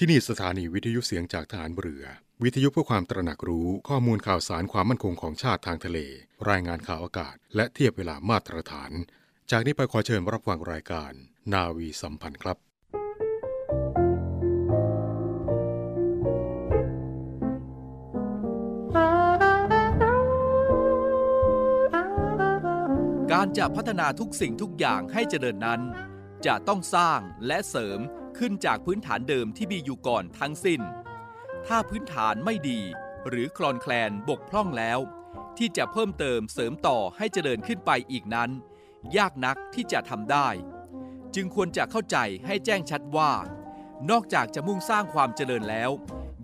ที่นี่สถานีวิทยุเสียงจากฐานเรือ วิทยุเพื่อความตระหนักรู้ข้อมูลข่าวสารความมั่นคงของชาติทางทะเล รายงานข่าวอากาศ และเทียบเวลามาตรฐาน จากนี้ไปขอเชิญรับฟังรายการ นาวีสัมพันธ์ครับการจะพัฒนาทุกสิ่งทุกอย่างให้เจริญนั้น จะต้องสร้างและเสริม ขึ้นจากพื้นฐานเดิมที่มีอยู่ก่อนทั้งสิ้น ถ้าพื้นฐานไม่ดี หรือคลอนแคลนบกพร่องแล้ว ที่จะเพิ่มเติมเสริมต่อให้เจริญขึ้นไปอีกนั้น ยากนักที่จะทำได้ จึงควรจะเข้าใจให้แจ้งชัดว่า นอกจากจะมุ่งสร้างความเจริญแล้ว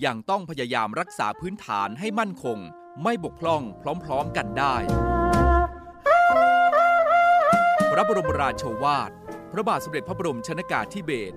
ยังต้องพยายามรักษาพื้นฐานให้มั่นคง ไม่บกพร่องพร้อมๆกันได้พระบรมราโชวาท พระบาทสมเด็จพระบรมชนากาธิเบศร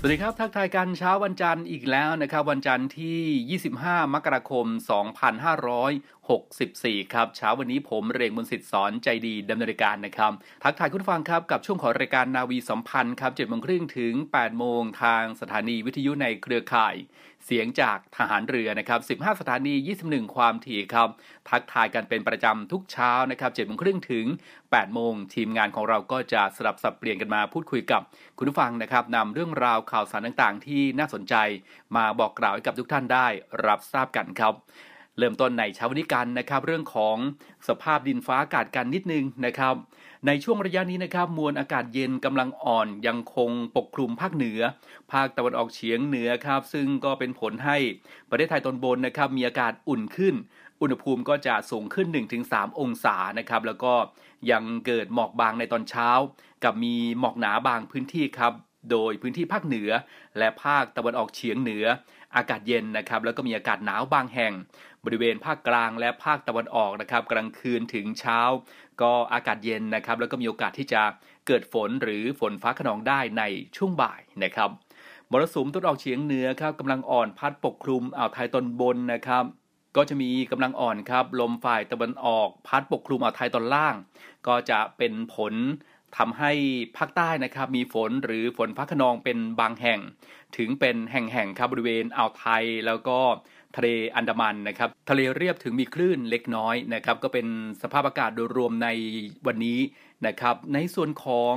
สวัสดีครับ ทักทายกันเช้าวันจันทร์อีกแล้วนะครับ วันจันทร์ที่ 25 มกราคม 2564 ครับ เช้าวันนี้ผมเรงบุญสิทธิ์สอนใจดีดำเนินรายการนะครับ ทักทายคุณฟังครับ กับช่วงของรายการนาวีสัมพันธ์ครับ7โมงครึ่งถึง 8 โมงทางสถานีวิทยุในเครือข่าย เสียงจากทหารเรือนะครับ 15 สถานี 21 ความถี่ครับ ทักทายกันเป็นประจำทุกเช้านะครับ7โมงครึ่งถึง 8 โมง ทีมงานของเราก็จะสลับสับเปลี่ยนกันมาพูดคุยกับคุณผู้ฟังนะครับนำเรื่องราวข่าวสารต่างๆ ที่น่าสนใจ มาบอกกล่าวให้กับทุกท่านได้รับทราบกันครับ เริ่มต้นในเช้าวันนี้กันนะครับเรื่องของสภาพดินฟ้าอากาศกันนิดนึงนะครับ ในช่วงระยะนี้นะครับมวลอากาศเย็นกำลังอ่อนยังคงปกคลุมภาคเหนือ ภาคตะวันออกเฉียงเหนือครับซึ่งก็เป็นผลให้ประเทศไทยตอนบนนะครับมีอากาศอุ่นขึ้น อุณหภูมิก็จะสูงขึ้น 1-3 องศานะครับแล้วก็ยังเกิดหมอกบางในตอนเช้า กับมีหมอกหนาบางพื้นที่ครับโดยพื้นที่ภาคเหนือ และภาคตะวันออกเฉียงเหนือ อากาศเย็นนะครับแล้วก็มีอากาศหนาวบางแห่ง บริเวณภาคกลางและภาคตะวันออกนะครับกลางคืนถึงเช้า ก็อากาศเย็นนะครับ แล้วก็มีโอกาสที่จะเกิดฝนหรือฝนฟ้าขนองได้ในช่วงบ่ายนะครับมรสุมตะวันออกเฉียงเหนือครับกำลังอ่อนพัดปกคลุมอ่าวไทยตอนบนนะครับ ก็จะมีกำลังอ่อนครับลมฝ่ายตะวันออกพัดปกคลุมอ่าวไทยตอนล่าง ก็จะเป็นผลทำให้ภาคใต้นะครับมีฝนหรือฝนฟ้าขนองเป็นบางแห่ง ถึงเป็นแห่งๆครับบริเวณอ่าวไทยแล้วก็ ทะเลอันดามันนะครับทะเลเรียบถึงมีคลื่นเล็กน้อยนะครับก็เป็นสภาพอากาศโดยรวมในวันนี้นะครับ ในส่วนของ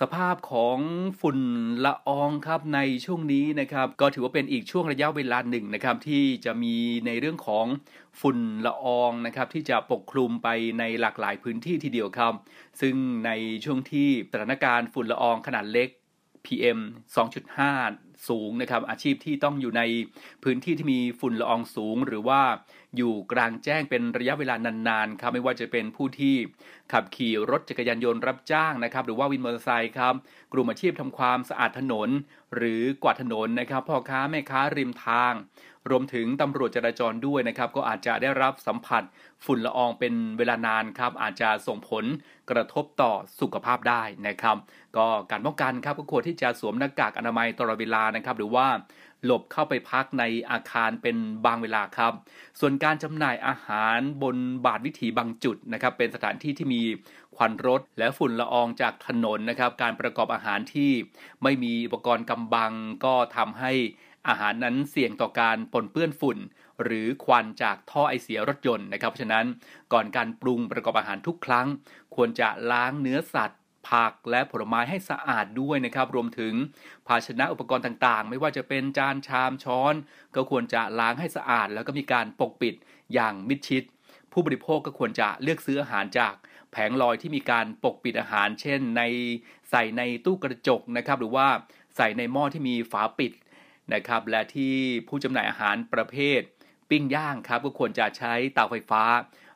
สภาพของฝุ่นละอองครับในช่วงนี้นะครับ ก็ถือว่าเป็นอีกช่วงระยะเวลาหนึ่งนะครับ ที่จะมีในเรื่องของฝุ่นละอองนะครับ ที่จะปกคลุมไปในหลากหลายพื้นที่ทีเดียวครับ ซึ่งในช่วงที่สถานการณ์ฝุ่นละอองขนาดเล็ก PM 2.5 สูงนะครับ อาชีพที่ต้องอยู่ในพื้นที่ที่มีฝุ่นละอองสูง หรือว่าอยู่กลางแจ้งเป็นระยะเวลานานๆครับไม่ว่าจะเป็นผู้ที่ขับขี่รถจักรยานยนต์รับจ้างนะครับ หรือว่าวินมอเตอร์ไซค์ครับ กลุ่มอาชีพทำความสะอาดถนน หรือกวาดถนนนะครับพ่อค้าแม่ค้าริมทาง รวมถึงตำรวจจราจรด้วยนะครับ ก็อาจจะได้รับสัมผัสฝุ่นละอองเป็นเวลานานครับ อาจจะส่งผลกระทบต่อสุขภาพได้นะครับ ก็การป้องกันครับก็ควรที่จะสวมหน้ากากอนามัยตลอดเวลานะครับ หรือว่าหลบเข้าไปพักในอาคารเป็นบางเวลาครับ ส่วนการจำหน่ายอาหารบนบาทวิถีบางจุดนะครับ เป็นสถานที่ที่มีควันรถและฝุ่นละอองจากถนนนะครับ การประกอบอาหารที่ไม่มีอุปกรณ์กำบังก็ทำให้ อาหารนั้นเสี่ยงต่อการปนเปื้อนฝุ่น หรือควันจากท่อไอเสียรถยนต์นะครับเพราะฉะนั้นก่อนการปรุงประกอบอาหารทุกครั้ง ควรจะล้างเนื้อสัตว์ผักและผลไม้ให้สะอาดด้วยนะครับ รวมถึงภาชนะอุปกรณ์ต่างๆ ไม่ว่าจะเป็นจานชามช้อน ก็ควรจะล้างให้สะอาด แล้วก็มีการปกปิดอย่างมิดชิด ผู้บริโภคก็ควรจะเลือกซื้ออาหารจากแผงลอยที่มีการปกปิดอาหาร เช่น ในใส่ในตู้กระจกนะครับ หรือว่าใส่ในหม้อที่มีฝาปิด นะครับ และที่ผู้จำหน่ายอาหารประเภท ปิ้งย่างครับก็ควรจะใช้เตาไฟฟ้า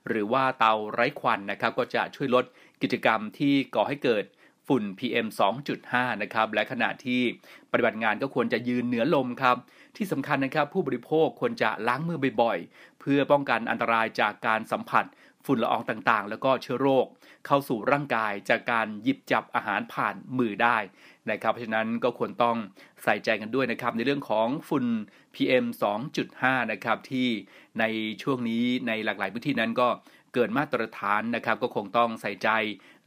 หรือว่าเตาไร้ควันนะครับ ก็จะช่วยลดกิจกรรมที่ก่อให้เกิดฝุ่น PM 2.5 นะครับ และขณะที่ปฏิบัติงานก็ควรจะยืนเหนือลมครับ ที่สำคัญนะครับผู้บริโภคควรจะล้างมือบ่อยๆ เพื่อป้องกันอันตรายจากการสัมผัสฝุ่นละอองต่างๆ แล้วก็เชื้อโรค เข้าสู่ร่างกายจากการหยิบจับอาหารผ่านมือได้นะครับ เพราะฉะนั้นก็ควรต้องใส่ใจกันด้วยนะครับ ในเรื่องของฝุ่น PM 2.5 นะครับที่ในช่วงนี้ในหลากหลายพื้นที่นั้นก็เกินมาตรฐานนะครับก็คงต้องใส่ใจ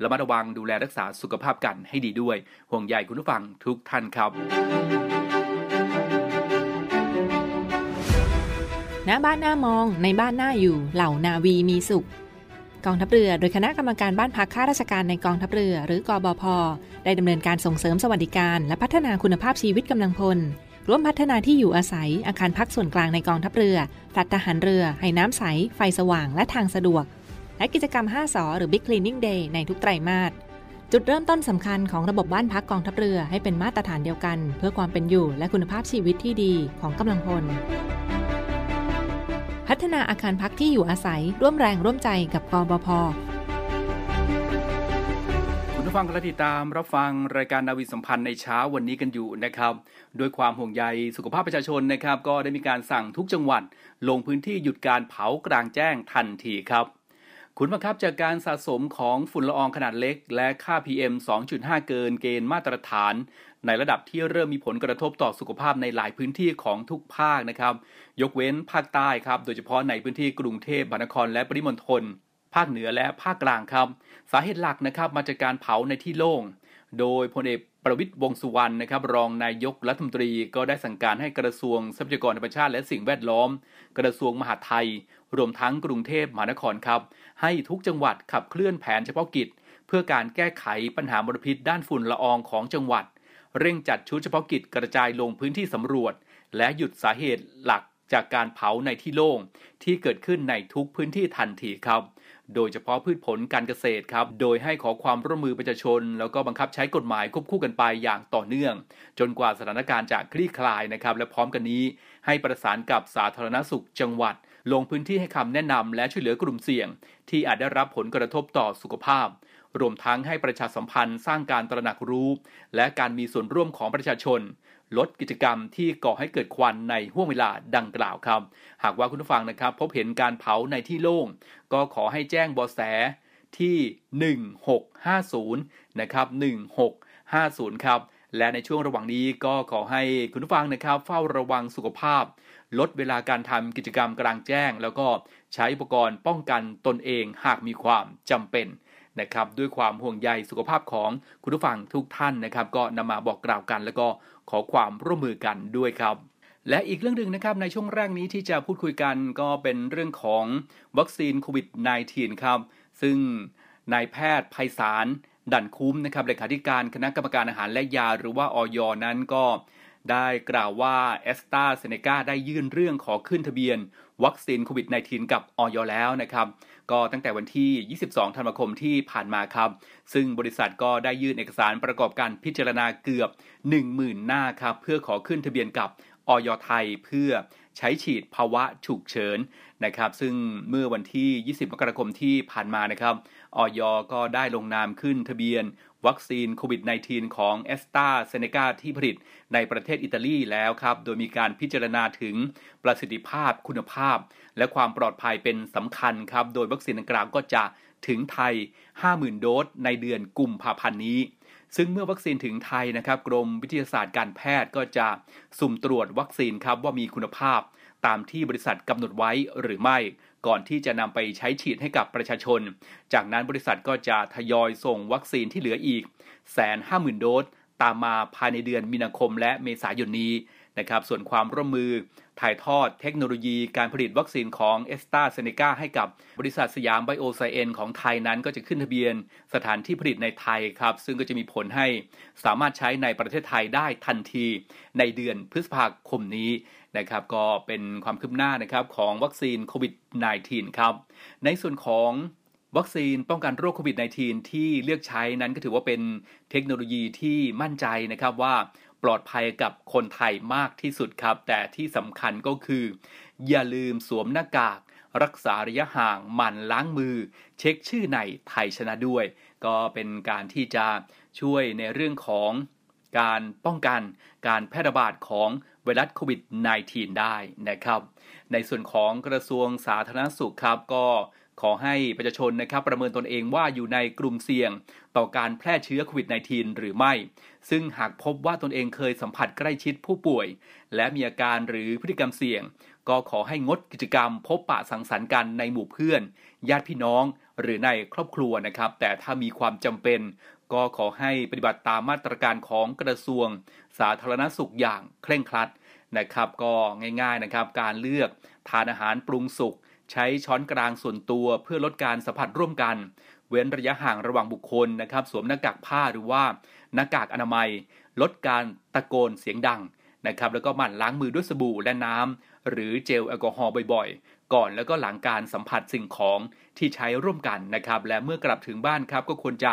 ระมัดระวังดูแลรักษาสุขภาพกันให้ดีด้วย ห่วงใยคุณผู้ฟังทุกท่านครับหน้าบ้านหน้ามองในบ้านหน้าอยู่เหล่านาวีมีสุข กองทัพเรือ โดยคณะกรรมการบ้านพักข้าราชการในกองทัพเรือ หรือกอบพได้ดำเนินการส่งเสริมสวัสดิการ และพัฒนาคุณภาพชีวิตกำลังพลร่วมพัฒนาที่อยู่อาศัย อาคารพักส่วนกลางในกองทัพเรือแฟลตทหารเรือ ให้น้ำใส ไฟสว่างและทางสะดวก และกิจกรรม 5สอหรือ Big Cleaning Day ในทุกไตรมาสจุดเริ่มต้นสำคัญของระบบบ้านพักกองทัพเรือให้เป็นมาตรฐานเดียวกัน เพื่อความเป็นอยู่และคุณภาพชีวิตที่ดีของกำลังพล พัฒนาอาคารพักที่อยู่อาศัยร่วมแรงร่วมใจกับกบพคุณผู้ฟังกำลังติดตามรับฟังรายการนาวีสัมพันธ์ในเช้าวันนี้กันอยู่นะครับด้วยความห่วงใยสุขภาพประชาชนนะครับ ก็ได้มีการสั่งทุกจังหวัด ลงพื้นที่หยุดการเผากลางแจ้งทันทีครับ คุณบังคับจากการสะสมของฝุ่นละอองขนาดเล็ก และค่า PM 2.5 เกินเกณฑ์มาตรฐาน ในระดับที่เริ่มมีผลกระทบต่อสุขภาพในหลายพื้นที่ของทุกภาคนะครับ ยกเว้นภาคใต้ครับ โดยเฉพาะในพื้นที่กรุงเทพมหานครและปริมณฑลภาคเหนือและภาคกลางครับ สาเหตุหลักนะครับมาจากการเผาในที่โล่ง โดยพลเอกประวิตยวงสุวรรณนะครับ รองนายกรัฐมนตรีก็ได้สั่งการให้กระทรวงทรัพยากรธรรมชาติและสิ่งแวดล้อม กระทรวงมหาดไทย รวมทั้งกรุงเทพมหานครครับ ให้ทุกจังหวัดขับเคลื่อนแผนเฉพาะกิจ เพื่อการแก้ไขปัญหามลพิษด้านฝุ่นละอองของจังหวัด เร่งจัดชุดเฉพาะกิจกระจายลงพื้นที่สำรวจ และหยุดสาเหตุหลักจากการเผาในที่โล่งที่เกิดขึ้นในทุกพื้นที่ทันทีครับ โดยเฉพาะพืชผลการเกษตรครับ โดยให้ขอความร่วมมือประชาชน แล้วก็บังคับใช้กฎหมายควบคู่กันไปอย่างต่อเนื่อง จนกว่าสถานการณ์จะคลี่คลายนะครับ และพร้อมกันนี้ ให้ประสานกับสาธารณสุขจังหวัด ลงพื้นที่ให้คำแนะนำและช่วยเหลือกลุ่มเสี่ยง ที่อาจได้รับผลกระทบต่อสุขภาพ รวมทั้งให้ประชาสัมพันธ์สร้างการตระหนักรู้ และการมีส่วนร่วมของประชาชน ลดกิจกรรมที่ก่อให้เกิดควันในห่วงเวลาดังกล่าวครับ หากว่าคุณผู้ฟังนะครับ พบเห็นการเผาในที่โล่ง ก็ขอให้แจ้งบาะแสที่ 1650 นะครับ 1650 ครับ และในช่วงระหว่างนี้ก็ขอให้คุณผู้ฟังนะครับ เฝ้าระวังสุขภาพ ลดเวลาการทำกิจกรรมกลางแจ้ง แล้วก็ใช้อุปกรณ์ป้องกันตนเองหากมีความจำเป็น นะครับด้วยความห่วงใยสุขภาพของคุณผู้ฟังทุกท่านนะครับ ก็นำมาบอกกล่าวกัน แล้วก็ขอความร่วมมือกันด้วยครับ และอีกเรื่องหนึ่งนะครับในช่วงแรกนี้ที่จะพูดคุยกันก็เป็นเรื่องของวัคซีนโควิด -19 ครับ ซึ่งนายแพทย์ไพศาลดันคุ้มนะครับเลขาธิการคณะกรรมการอาหารและยา หรือว่าออยนั้นก็ได้กล่าวว่าแอสตราเซเนกาได้ยื่นเรื่องขอขึ้นทะเบียน วัคซีนโควิด -19 กับออยแล้วนะครับ ก็ตั้งแต่วันที่ 22 ธันวาคมที่ผ่านมาครับ ซึ่งบริษัทก็ได้ยื่นเอกสารประกอบการพิจารณาเกือบ 10,000 หน้าครับ เพื่อขอขึ้นทะเบียนกับออยไทยเพื่อ ใช้ฉีดภาวะฉุกเฉินนะครับซึ่งเมื่อวันที่ 20 มกราคมที่ผ่านมานะครับออยก็ได้ลงนามขึ้นทะเบียน วัคซีนโควิด -19 ของแอสตราเซเนกาที่ผลิตในประเทศอิตาลีแล้วครับ โดยมีการพิจารณาถึงประสิทธิภาพคุณภาพ และความปลอดภัยเป็นสำคัญครับ โดยวัคซีนดังกล่าวก็จะถึงไทย 50,000 โดสในเดือนกุมภาพันธ์นี้ ซึ่งเมื่อวัคซีนถึงไทยนะครับ กรมวิทยาศาสตร์การแพทย์ก็จะสุ่มตรวจวัคซีนครับว่ามีคุณภาพตามที่บริษัทกำหนดไว้หรือไม่ ก่อนที่จะนำไปใช้ฉีดให้กับประชาชน จากนั้นบริษัทก็จะทยอยส่งวัคซีนที่เหลืออีกแสนห้าหมื่นโดสตามมาภายในเดือนมีนาคมและเมษายนนี้ นะครับส่วนความร่วมมือถ่ายทอดเทคโนโลยีการผลิตวัคซีนของเอสตาเซเนกาให้กับบริษัทสยามไบโอไซเอนของไทยนั้นก็จะขึ้นทะเบียนสถานที่ผลิตในไทยครับ ซึ่งก็จะมีผลให้สามารถใช้ในประเทศไทยได้ทันทีในเดือนพฤษภาคมนี้นะครับก็เป็นความคืบหน้านะครับของวัคซีนโควิด -19 ครับ ในส่วนของวัคซีนป้องกันโรคโควิด -19 ที่เลือกใช้นั้นก็ถือว่าเป็นเทคโนโลยีที่มั่นใจนะครับว่า ปลอดภัยกับคนไทยมากที่สุดครับ แต่ที่สำคัญก็คือ อย่าลืมสวมหน้ากาก รักษาระยะห่างหมั่นล้างมือ เช็คชื่อในไทยชนะด้วย ก็เป็นการที่จะช่วยในเรื่องของการป้องกันการแพร่ระบาดของไวรัสโควิด -19 ได้นะครับ ในส่วนของกระทรวงสาธารณสุขครับก็ ขอให้ประชาชนนะครับประเมินตนเองว่าอยู่ในกลุ่มเสี่ยง ต่อการแพร่เชื้อโควิด -19 หรือไม่ ซึ่งหากพบว่าตนเองเคยสัมผัสใกล้ชิดผู้ป่วย และมีอาการหรือพฤติกรรมเสี่ยง ก็ขอให้งดกิจกรรม พบปะสังสรรค์กันในหมู่เพื่อน ญาติพี่น้อง หรือในครอบครัวนะครับ แต่ถ้ามีความจำเป็น ก็ขอให้ปฏิบัติตามมาตรการของกระทรวง สาธารณสุขอย่างเคร่งครัดนะครับ ก็ง่าย ๆนะครับ การเลือกทานอาหารปรุงสุก ใช้ช้อนกลางส่วนตัวเพื่อลดการสัมผัสร่วมกัน เว้นระยะห่างระหว่างบุคคลนะครับ สวมหน้ากากผ้าหรือว่าหน้ากากอนามัย ลดการตะโกนเสียงดังนะครับ แล้วก็หมั่นล้างมือด้วยสบู่และน้ำหรือเจลแอลกอฮอล์บ่อยๆ ก่อนแล้วก็หลังการสัมผัสสิ่งของที่ใช้ร่วมกันนะครับ และเมื่อกลับถึงบ้านครับก็ควรจะ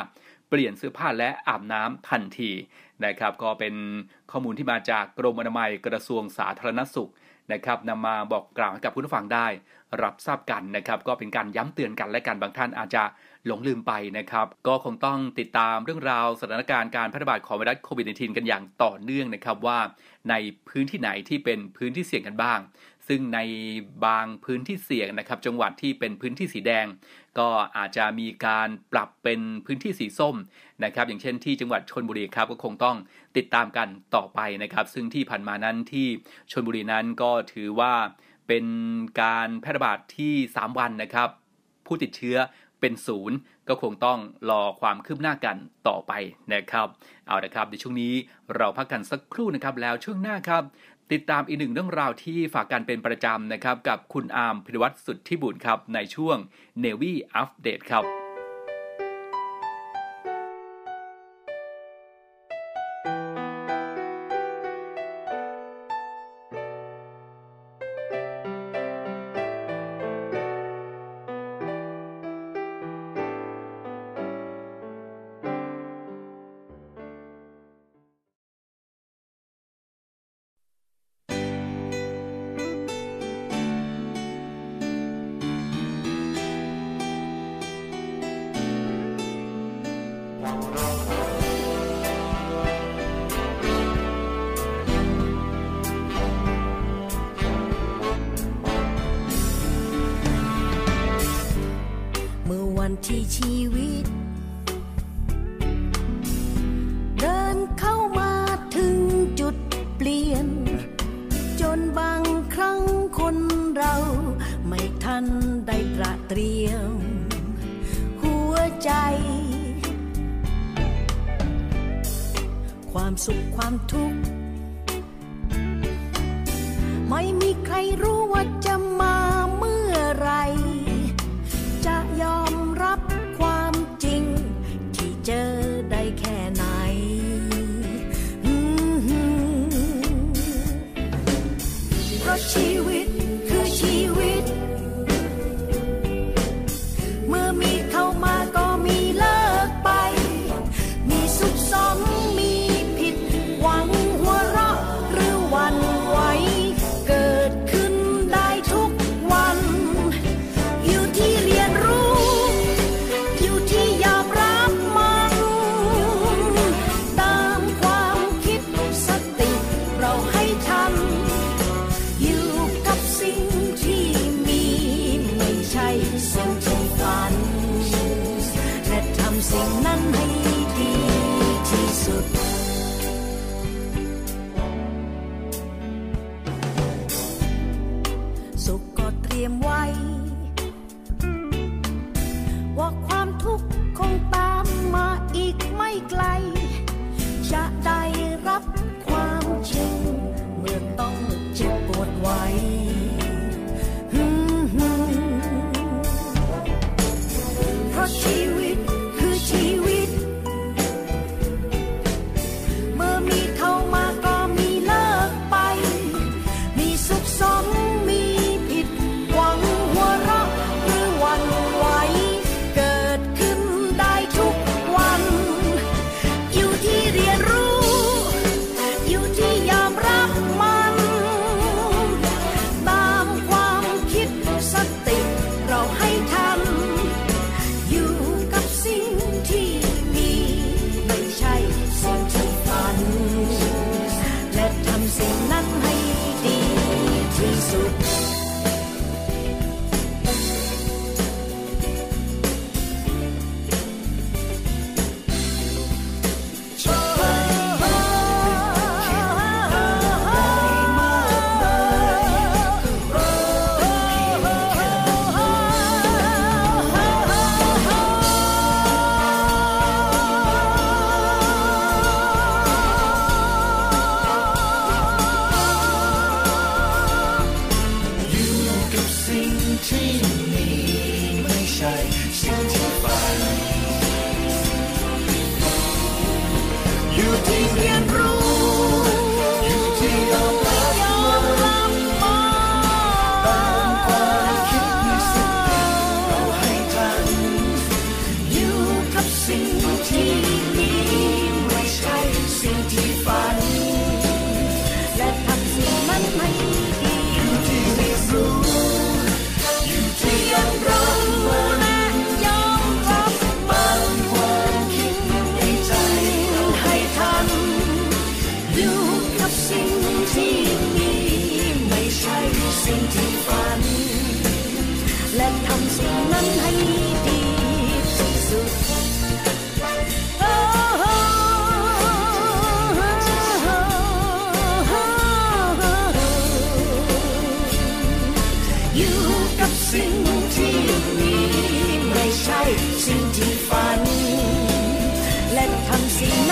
เปลี่ยนเสื้อผ้าและอาบน้ำทันทีนะครับ ก็เป็นข้อมูลที่มาจากกรมอนามัยกระทรวงสาธารณสุข นะครับนำมาบอกกล่าวให้กับผู้ฟังได้ รับทราบกันนะครับก็เป็นการย้ำเตือนกันและกันบางท่านอาจจะหลงลืมไปนะครับก็คงต้องติดตามเรื่องราวสถานการณ์การแพร่ระบาดของไวรัสโควิด -19 กันอย่างต่อเนื่องนะครับว่า ในพื้นที่ไหนที่เป็นพื้นที่เสี่ยงกันบ้าง ซึ่งในบางพื้นที่เสี่ยงนะครับ จังหวัดที่เป็นพื้นที่สีแดง ก็อาจจะมีการปรับเป็นพื้นที่สีส้มนะครับ อย่างเช่นที่จังหวัดชนบุรีครับก็คงต้องติดตามกันต่อไปนะครับ ซึ่งที่ผ่านมานั้นที่ชนบุรีนั้นก็ถือว่าเป็นการแพร่ระบาดที่ 3 วันนะครับ ผู้ติดเชื้อเป็นศูนย์ก็คงต้องรอความคืบหน้ากันต่อไปนะครับ เอาละครับในช่วงนี้เราพักกันสักครู่นะครับแล้วช่วงหน้าครับ ติดตามอีกหนึ่งเรื่องราวที่ฝากกันเป็นประจำนะครับ กับคุณอาร์มพิรวัตรสุดที่บุญครับ ในช่วง Navy Update ครับ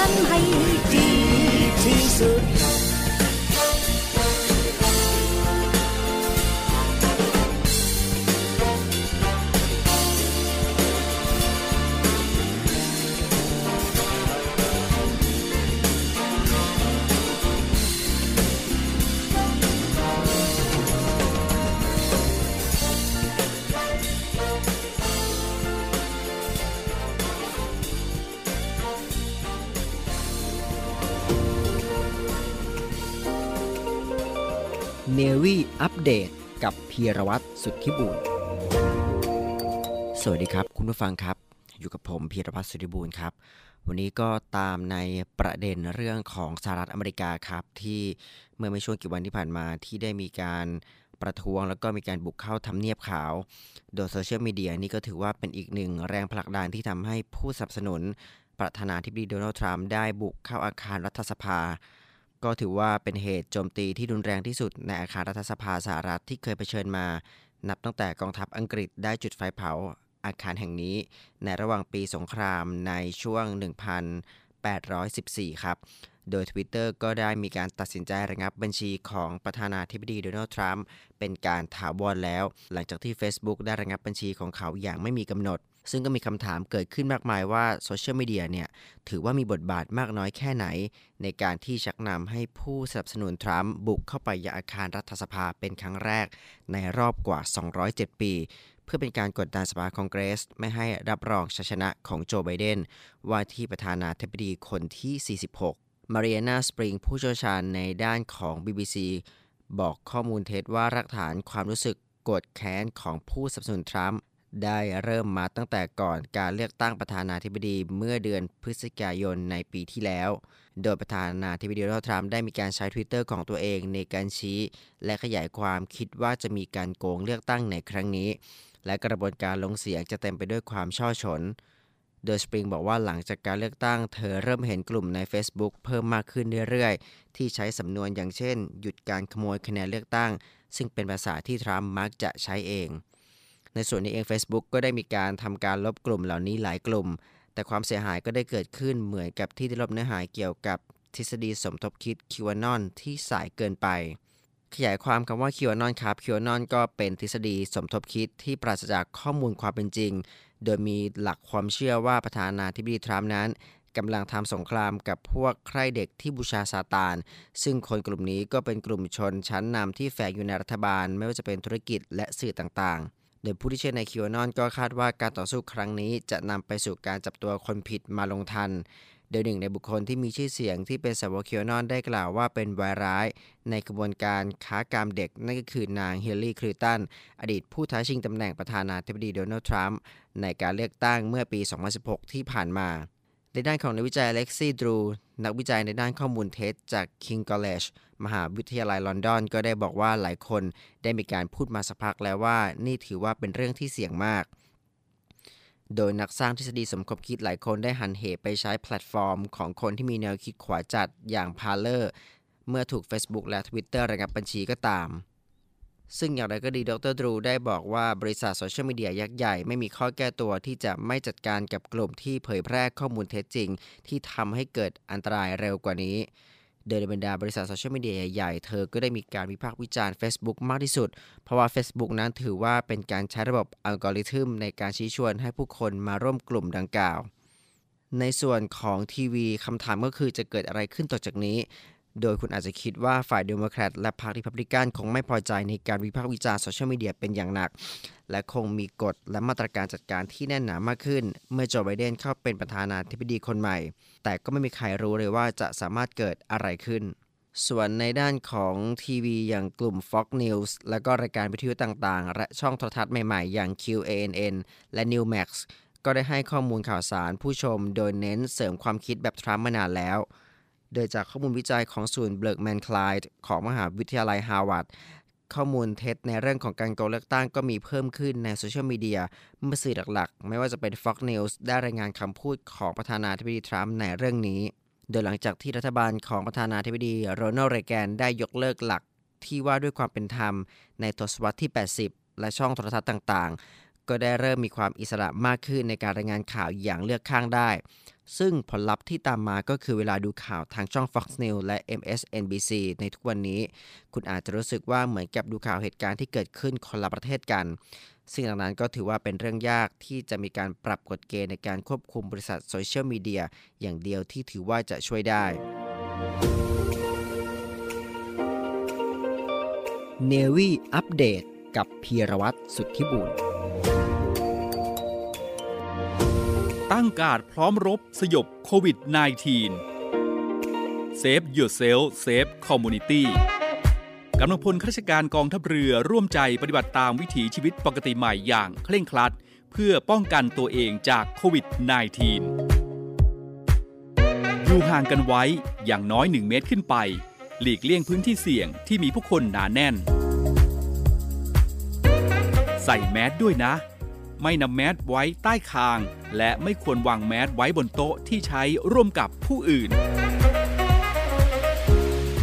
ำสิ่งนั้น เดตกับพีรวัตรสุทธิบุญสวัสดีครับ คุณผู้ฟังครับ อยู่กับผมพีรวัตรสุทธิบุญครับ วันนี้ก็ตามในประเด็นเรื่องของสหรัฐอเมริกาครับ ที่เมื่อไม่ช่วงกี่วันที่ผ่านมาที่ได้มีการประท้วงแล้วก็มีการบุกเข้าทำเนียบขาว โดยโซเชียลมีเดียนี่ก็ถือว่าเป็นอีกหนึ่งแรงผลักดันที่ทำให้ผู้สนับสนุนประธานาธิบดีโดนัลด์ทรัมป์ได้บุกเข้าอาคารรัฐสภา ก็ถือว่าเป็นเหตุโจมตีที่รุนแรงที่สุดในอาคารรัฐสภาสหรัฐที่เคยเผชิญมา นับตั้งแต่กองทัพอังกฤษได้จุดไฟเผาอาคารแห่งนี้ ในระหว่างปีสงครามในช่วง 1814 ครับ โดย Twitter ก็ได้มีการตัดสินใจระงับบัญชีของประธานาธิบดีโดนัลด์ทรัมป์เป็นการถาวรแล้ว หลังจากที่ Facebook ได้ระงับบัญชีของเขาอย่างไม่มีกำหนด ซึ่งก็มีคำถามเกิดขึ้นมากมายว่าโซเชียลมีเดียเนี่ยถือว่ามีบทบาทมากน้อยแค่ไหน ในการที่ชักนำให้ผู้สนับสนุนทรัมป์บุกเข้าไปยังอาคารรัฐสภาเป็นครั้งแรกในรอบกว่า 207 ปีเพื่อเป็นการกดดันสภาคองเกรส ไม่ให้รับรองชัยชนะของโจไบเดน ว่าที่ประธานาธิบดีคนที่ 46 มาริอานาสปริงผู้เชี่ยวชาญในด้านของ BBC บอกข้อมูลเท็จว่ารักฐานความรู้สึกโกรธแค้นของผู้สนับสนุนทรัมป์ ได้เริ่มมาตั้งแต่ก่อนการเลือกตั้งประธานาธิบดีเมื่อเดือนพฤศจิกายนในปีที่แล้ว โดยประธานาธิบดีโดนัลด์ทรัมป์ได้มีการใช้ Twitter ของตัวเองในการชี้ และขยายความคิดว่าจะมีการโกงเลือกตั้งในครั้งนี้ และกระบวนการลงเสียงจะเต็มไปด้วยความช่อฉนโดยสปริงบอกว่าหลังจากการเลือกตั้ง เธอเริ่มเห็นกลุ่มใน Facebook เพิ่มมากขึ้นเรื่อยๆ ที่ใช้สำนวนอย่างเช่น หยุดการขโมยคะแนนเลือกตั้ง ซึ่งเป็นภาษาที่ทรัมป์มักจะใช้เอง ในส่วนนี้เอง Facebook ก็ได้มีการทำการลบกลุ่มเหล่านี้หลายกลุ่ม แต่ความเสียหายก็ได้เกิดขึ้นเหมือนกับที่ได้ลบเนื้อหาเกี่ยวกับทฤษฎีสมทบคิดคิวานอนที่สายเกินไป ขยายความคำว่าคิวานอนครับคิวานอนก็เป็นทฤษฎีสมทบคิดที่ปราศจากข้อมูลความเป็นจริง โดยมีหลักความเชื่อว่าประธานาธิบดีทรัมป์นั้นกำลังทำสงครามกับพวกใครเด็กที่บูชาซาตาน ซึ่งคนกลุ่มนี้ก็เป็นกลุ่มชนชั้นนำที่แฝงอยู่ในรัฐบาล ไม่ว่าจะเป็นธุรกิจและสื่อต่างๆ โดยผู้ที่เชื่อในคิวานอนก็คาดว่าการต่อสู้ครั้งนี้จะนำไปสู่การจับตัวคนผิดมาลงทัน โดยหนึ่งในบุคคลที่มีชื่อเสียงที่เป็นสาวกคิวานอนได้กล่าวว่าเป็นวายร้าย ในกระบวนการค้ากามเด็ก นั่นก็คือนางฮิลลี่คลิตัน อดีตผู้ท้าชิงตำแหน่งประธานาธิบดีโดนัลด์ทรัมป์ในการเลือกตั้งเมื่อปี 2016 ที่ผ่านมา ในด้านของนักวิจัยเล็กซี่ดรู นักวิจัยในด้านข้อมูลเท็จจาก King's College มหาวิทยาลัยลอนดอน ก็ได้บอกว่าหลายคนได้มีการพูดมาสักพักแล้วว่า นี่ถือว่าเป็นเรื่องที่เสี่ยงมาก โดยนักสร้างทฤษฎีสมคบคิดหลายคนได้หันเหไปใช้แพลตฟอร์ม ของคนที่มีแนวคิดขวาจัดอย่าง Parler เมื่อถูก Facebook และ Twitter ระงับบัญชีก็ตาม ซึ่งอย่างไรก็ดีดร.ดรูได้บอกว่าบริษัทโซเชียลมีเดียยักษ์ใหญ่ไม่มีข้อแก้ตัวที่จะไม่จัดการกับกลุ่มที่เผยแพร่ข้อมูลเท็จจริง ที่ทำให้เกิดอันตรายเร็วกว่านี้โดยในบรรดาบริษัทโซเชียลมีเดียใหญ่ๆเธอก็ได้มีการวิพากษ์วิจารณ์ Facebook มากที่สุด เพราะว่า Facebook นั้นถือว่าเป็นการใช้ระบบอัลกอริทึมในการชี้ชวนให้ผู้คนมาร่วมกลุ่มดังกล่าว ในส่วนของทีวีคำถามก็คือจะเกิดอะไรขึ้นต่อจากนี้ โดยคุณอาจจะคิดว่าฝ่ายเดโมแครตและพรรคริพับลิกันคงไม่พอใจในการวิพากษ์วิจารณ์โซเชียลมีเดียเป็นอย่างหนัก และคงมีกฎและมาตรการจัดการที่แน่นหนามากขึ้น เมื่อโจไบเดนเข้าเป็นประธานาธิบดีคนใหม่ แต่ก็ไม่มีใครรู้เลยว่าจะสามารถเกิดอะไรขึ้น ส่วนในด้านของทีวีอย่างกลุ่ม Fox News และก็รายการวิทยุต่างๆ และช่องโทรทัศน์ใหม่ๆ อย่าง OANN และ Newsmax ก็ได้ให้ข้อมูลข่าวสารผู้ชม โดยเน้นเสริมความคิดแบบทรัมป์มานานแล้ว โดยจากข้อมูลวิจัยของศูนย์เบิร์กแมนไคลน์ของมหาวิทยาลัยฮาร์วาร์ดข้อมูลเท็จในเรื่องของการโกงเลือกตั้งก็มีเพิ่มขึ้นในโซเชียลมีเดียเมื่อสื่อหลักๆ ไม่ว่าจะเป็น Fox News ได้รายงานคำพูดของประธานาธิบดีทรัมป์ในเรื่องนี้ โดยหลังจากที่รัฐบาลของประธานาธิบดีโรนัลด์เรแกนได้ยกเลิกหลักที่ว่าด้วยความเป็นธรรมในทศวรรษที่ 80 และช่องโทรทัศน์ต่างๆ ก็ได้เริ่มมีความอิสระมากขึ้นในการรายงานข่าวอย่างเลือกข้างได้ ซึ่งผลลัพธ์ที่ตามมาก็คือเวลาดูข่าวทางช่อง Fox News และ MSNBC ในทุกวันนี้ คุณอาจจะรู้สึกว่าเหมือนกับดูข่าวเหตุการณ์ที่เกิดขึ้นคนละประเทศกัน ซึ่งดังนั้นก็ถือว่าเป็นเรื่องยากที่จะมีการปรับกฎเกณฑ์ในการควบคุมบริษัทโซเชียลมีเดียอย่างเดียวที่ถือว่าจะช่วยได้ เนวี่อัปเดตกับพีรวัตรสุทธิบุญ ตั้งการพร้อมรบสยบโควิด -19 Save Yourself Save Community กำลังพลข้าราชการกองทัพเรือร่วมใจปฏิบัติตามวิถีชีวิตปกติใหม่อย่างเคร่งครัด เพื่อป้องกันตัวเองจากโควิด -19 อยู่ห่างกันไว้อย่างน้อย 1 เมตรขึ้นไป หลีกเลี่ยงพื้นที่เสี่ยงที่มีผู้คนหนาแน่น ใส่แมสด้วยนะ ไม่นำแมสไว้ใต้คาง และไม่ควรวางแมสไว้บนโต๊ะที่ใช้ร่วมกับผู้อื่น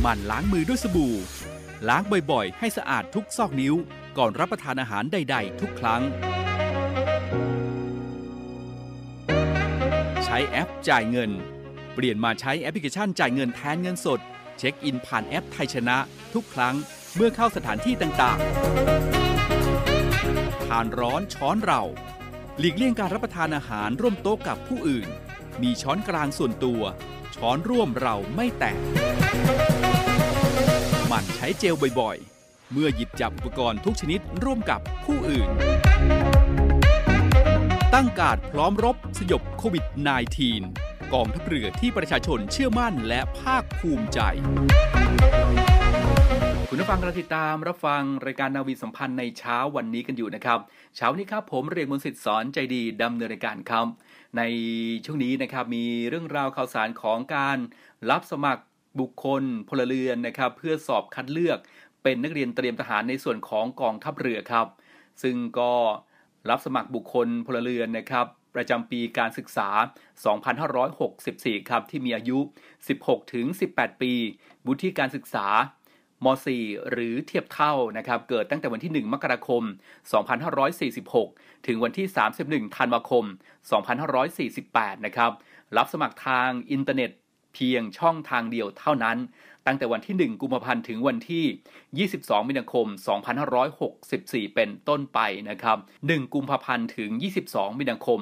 หมั่นล้างมือด้วยสบู่ ล้างบ่อยๆ ให้สะอาดทุกซอกนิ้ว ก่อนรับประทานอาหารใด ๆ ทุกครั้ง ใช้แอปจ่ายเงิน เปลี่ยนมาใช้แอปพลิเคชันจ่ายเงินแทนเงินสด เช็คอินผ่านแอปไทยชนะ ทุกครั้งเมื่อเข้าสถานที่ต่างๆ ทานร้อนช้อนเรา หลีกเลี่ยงการรับประทานอาหารร่วมโต๊ะกับผู้อื่น มีช้อนกลางส่วนตัว ช้อนร่วมเราไม่แตกหมั่นใช้เจลบ่อยๆ เมื่อหยิบจับอุปกรณ์ทุกชนิดร่วมกับผู้อื่น ตั้งการพร้อมรบสยบโควิด -19 กองทัพเรือที่ประชาชนเชื่อมั่นและภาคภูมิใจ คุณผู้ฟังกำลังติดตามรับฟังรายการนาวีสัมพันธ์ในเช้าวันนี้กันอยู่นะครับ เช้านี้ครับผมเรียนมนต์สิทธิ์สอนใจดีดำเนินรายการครับ ในช่วงนี้นะครับมีเรื่องราวข่าวสารของการรับสมัครบุคคลพลเรือนนะครับ เพื่อสอบคัดเลือกเป็นนักเรียนเตรียมทหารในส่วนของกองทัพเรือครับ ซึ่งก็รับสมัครบุคคลพลเรือนนะครับประจำปีการศึกษา 2564 ครับ ที่มีอายุ 16 ถึง 18 ปีบุธิการศึกษา ม 4 หรือเทียบเท่านะครับเกิดตั้งแต่วันที่ 1 มกราคม 2546 ถึงวันที่ 31 ธันวาคม 2548 นะครับรับสมัครทางอินเทอร์เน็ตเพียงช่องทางเดียวเท่านั้น ตั้งแต่วันที่ 1 กุมภาพันธ์ถึงวันที่ 22 มีนาคม 2564 เป็นต้นไปนะครับ 1 กุมภาพันธ์ถึง 22 มีนาคม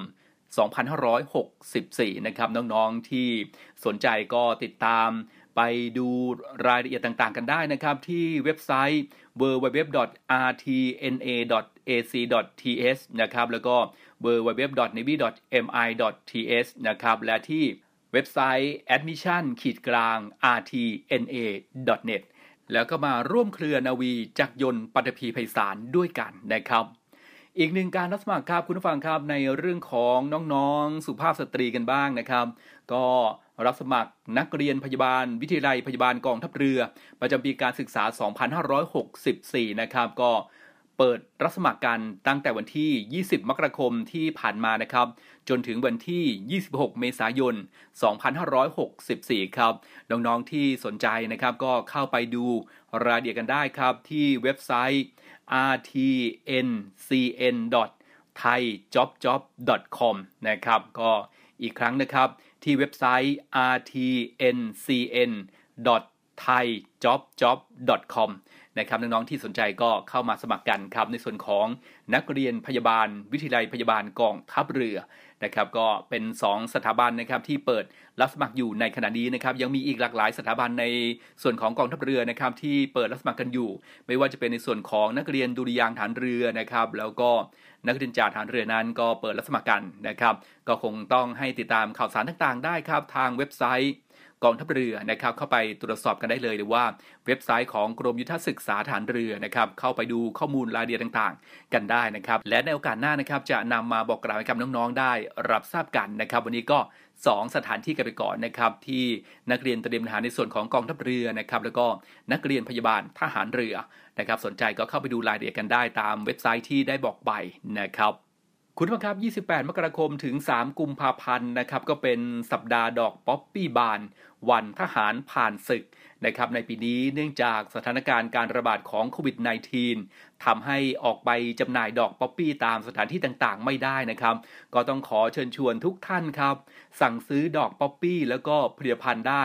2564 นะครับน้องๆที่สนใจก็ติดตาม ไปดูรายละเอียดต่างๆกันได้นะครับ ที่เว็บไซต์ www.rtna.ac.th นะครับ แล้วก็ www.navy.mi.th นะครับ และที่เว็บไซต์ admission ขีดกลาง rtna.net แล้วก็มาร่วมเครือนาวีจักยนต์ปัตภีไพศาลด้วยกันนะครับ อีกหนึ่งการรับสมัครครับคุณผู้ฟังครับในเรื่องของน้องๆสุภาพสตรีกันบ้างนะครับ ก็ รับสมัครนักเรียนพยาบาล วิทยาลัยพยาบาลกองทัพเรือ ประจำปีการศึกษา 2564 นะครับ ก็เปิดรับสมัครกันตั้งแต่วันที่ 20 มกราคมที่ผ่านมานะครับ จนถึงวันที่ 26 เมษายน 2564 ครับ น้องๆที่สนใจนะครับก็เข้าไปดูรายละเอียดกันได้ครับ ที่เว็บไซต์ rtncn.thaijobjob.com นะครับ ก็อีกครั้งนะครับ ที่เว็บไซต์ rtncn.thaijobjob.com นะครับน้องๆที่สนใจก็เข้ามาสมัครกันครับในส่วนของนักเรียนพยาบาล วิทยาลัยพยาบาลกองทัพเรือ นะครับก็เป็น 2 สถาบันนะครับที่เปิดรับสมัครอยู่ในขณะนี้นะครับยังมีอีกหลากหลายสถาบันในส่วนของกองทัพเรือนะครับที่เปิดรับสมัครกันอยู่ ไม่ว่าจะเป็นในส่วนของนักเรียนดุริยางฐานเรือนะครับแล้วก็นักเรียนจ่าฐานเรือนั้นก็เปิดรับสมัครกันนะครับ ก็คงต้องให้ติดตามข่าวสารต่างๆ ได้ครับทางเว็บไซต์ กองทัพเรือนะครับเข้าไปตรวจสอบกันได้เลยหรือว่าเว็บไซต์ของกรมยุทธศึกษาฐานเรือนะครับเข้าไปดูข้อมูลรายละเอียดต่างๆ กันได้นะครับ และในโอกาสหน้านะครับจะนำมาบอกกล่าวให้กับน้องๆ ได้รับทราบกันนะครับ วันนี้ก็2สถานที่กันไปก่อนนะครับที่นักเรียนเตรียมทหารในส่วนของกองทัพเรือนะครับแล้วก็นักเรียนพยาบาลทหารเรือนะครับสนใจก็เข้าไปดูรายละเอียดกันได้ตามเว็บไซต์ที่ได้บอกไปนะครับคุณผู้ชมครับ 28 มกราคมถึง 3 กุมภาพันธ์นะครับก็เป็นสัปดาห์ดอกป๊อปปี้บาน วันทหารผ่านศึกนะครับในปีนี้เนื่องจากสถานการณ์การระบาดของโควิด -19 ทำให้ออกไปจำหน่ายดอกป๊อปปี้ตามสถานที่ต่างๆ ไม่ได้นะครับ ก็ต้องขอเชิญชวนทุกท่านครับ สั่งซื้อดอกป๊อปปี้แล้วก็ผลิตภัณฑ์ได้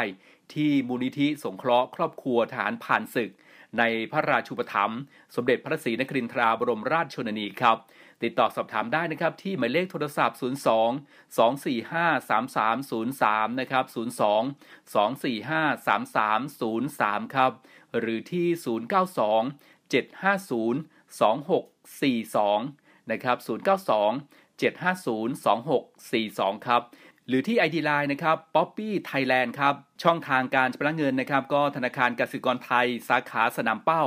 ที่มูลนิธิสงเคราะห์ครอบครัวทหารผ่านศึก ในพระราชูปถัมภ์สมเด็จพระศรีนครินทราบรมราชชนนีครับ ติดต่อสอบถามได้นะครับที่หมายเลขโทรศัพท์ 02 245 3303 นะครับ 02 245 3303 ครับ หรือที่ 092 750 2642 นะครับ 092 750 2642 ครับหรือที่ ID Line นะครับ Poppy Thailand ครับ ช่องทางการชำระเงินนะครับ ก็ธนาคารกสิกรไทย สาขาสนามเป้า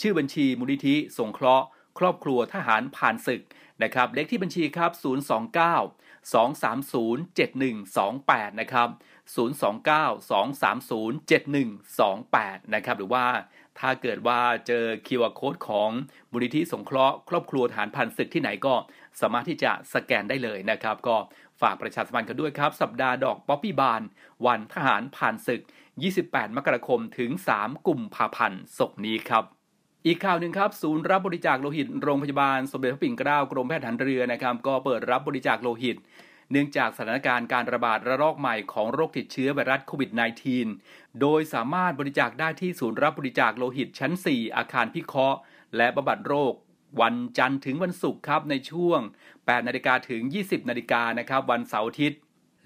ชื่อบัญชีมูลนิธิสงเคราะห์ ครอบครัวทหารผ่านศึกนะครับเลขที่บัญชีครับ 029 230 7128 นะครับ 029 230 7128 นะครับ หรือว่าถ้าเกิดว่าเจอ QR Code ของมูลนิธิสงเคราะห์ครอบครัวทหารผ่านศึกที่ไหนก็สามารถที่จะสแกนได้เลยนะครับ ก็ฝากประชาสัมพันธ์กันด้วยครับ สัปดาห์ดอกป๊อปปี้บาน วันทหารผ่านศึก 28 มกราคมถึง 3 กุมภาพันธ์ศกนี้ครับ อีกข่าวหนึ่งครับ ศูนย์รับบริจาคโลหิตโรงพยาบาล สมเด็จพระปิ่นเกล้ากรมแพทย์ทหารเรือนะครับ ก็เปิดรับบริจาคโลหิต เนื่องจากสถานการณ์การระบาดระลอกใหม่ของโรคติดเชื้อไวรัสโควิด -19 โดยสามารถบริจาคได้ที่ศูนย์รับบริจาคโลหิตชั้น 4 อาคารพิเคราะห์ และบำบัดโรค วันจันทร์ถึงวันศุกร์ครับในช่วง 8 นาฬิกาถึง 20 นาฬิกานะครับวันเสาร์อาทิตย์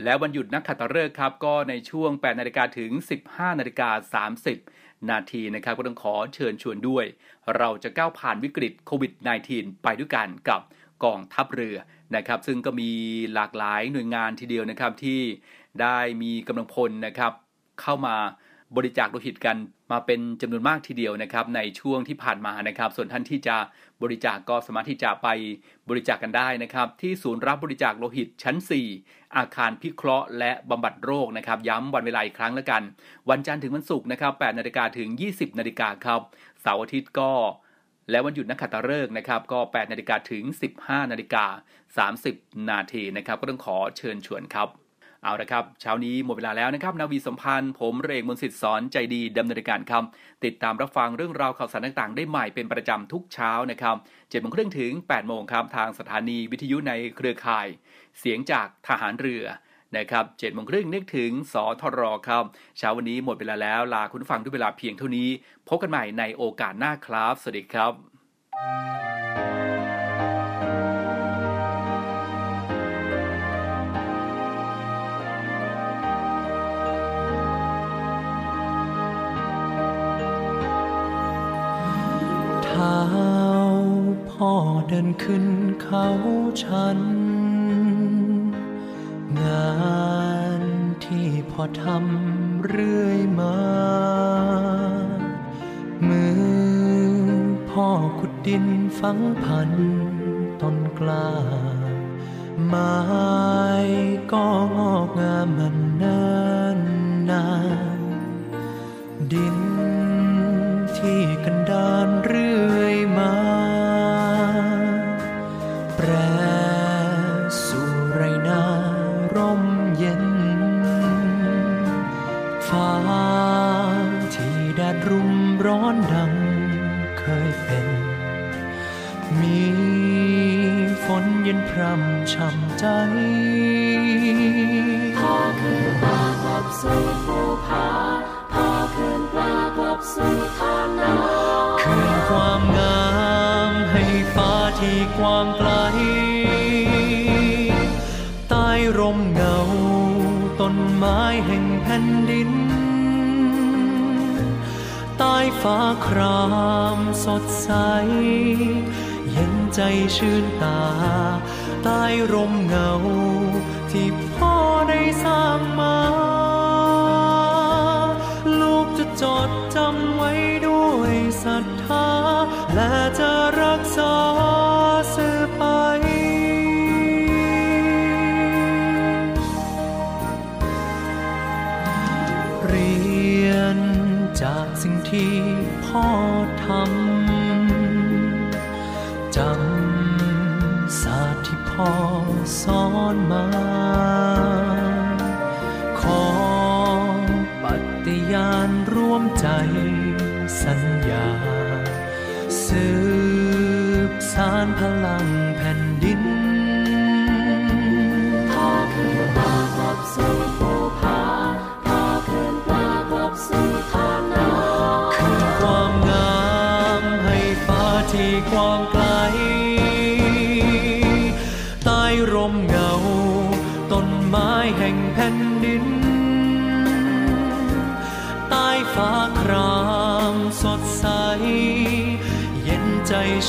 และวันหยุดนักขัตฤกษ์ครับก็ในช่วง 8 นาฬิกาถึง 15 นาฬิกา 30 นาทีนะครับก็ต้องขอเชิญชวนด้วย เราจะก้าวผ่านวิกฤตโควิด -19 ไปด้วยกันกับกองทัพเรือนะครับ ซึ่งก็มีหลากหลายหน่วยงานทีเดียวนะครับที่ได้มีกำลังพลนะครับเข้ามา บริจาคโลหิตกันมาเป็นจำนวนมากทีเดียวนะครับ ในช่วงที่ผ่านมานะครับ ส่วนท่านที่จะบริจาคก็สามารถที่จะไปบริจาคกันได้นะครับ ที่ศูนย์รับบริจาคโลหิตชั้น 4 อาคารพิเคราะห์และบำบัดโรคนะครับ ย้ำวันเวลาอีกครั้งแล้วกัน วันจันทร์ถึงวันศุกร์นะครับ8นาฬิกาถึง 20นาฬิกาครับเสาร์อาทิตย์ก็และวันหยุดนักขัตฤกษ์นะครับก็ 8 นาฬิกาถึง 15 นาฬิกา 30 นาทีนะครับ ก็ต้องขอเชิญชวนครับ เอาละครับ เช้านี้หมดเวลาแล้วนะครับ นาวีสมพันธ์ ผมเรกมนต์สิทธิ์สอนใจดีดำเนินการครับ ติดตามรับฟังเรื่องราวข่าวสารต่างๆ ได้ใหม่เป็นประจำทุกเช้านะครับ7โมงครึ่งถึง8โมงครับ ทางสถานีวิทยุในเครือข่าย เสียงจากทหารเรือนะครับ7โมงครึ่งนึกถึงสทรครับ เช้าวันนี้หมดเวลาแล้ว ลาคุณฟังด้วยเวลาเพียงเท่านี้ พบกันใหม่ในโอกาสหน้าครับ สวัสดีครับ เท้า พ่อเดินขึ้นเขาชัน งานที่พ่อทำเรื่อยมา มือพ่อขุดดินฝังพันต้นกล้า ไม้ก็งอกงามมันเนิ่นนานดิน นดานเรื่อยมา แปรสู่ไรนาร่มเย็น ฟ้าที่แดดรุมร้อนดังเคยเป็น มีฝนเย็นพรำช่ำใจพาคืนปลากลับสู่ภูผาพาคืนปลากลับสู่ทา ที่กว้างไกล ใต้ร่มเงา ต้นไม้แห่งแผ่นดิน ใต้ฟ้าครามสดใส เย็นใจชื่นตา ใต้ร่มเงา ที่พ่อได้สร้างมา ลูกจะจดจำไว้ด้วยศรัทธาและจะ อสอนมา ขอปฏิญาณร่วมใจสัญญา สืบสารพลัง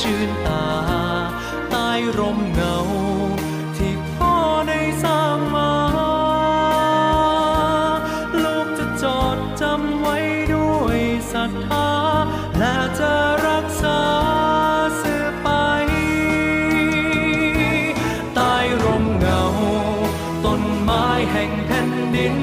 ชื่นตาใต้ร่มเงา ที่พ่อได้สร้างมา ลูกจะจดจำไว้ด้วยศรัทธา และจะรักษาสืบไป ใต้ร่มเงา ต้นไม้แห่งแผ่นดิน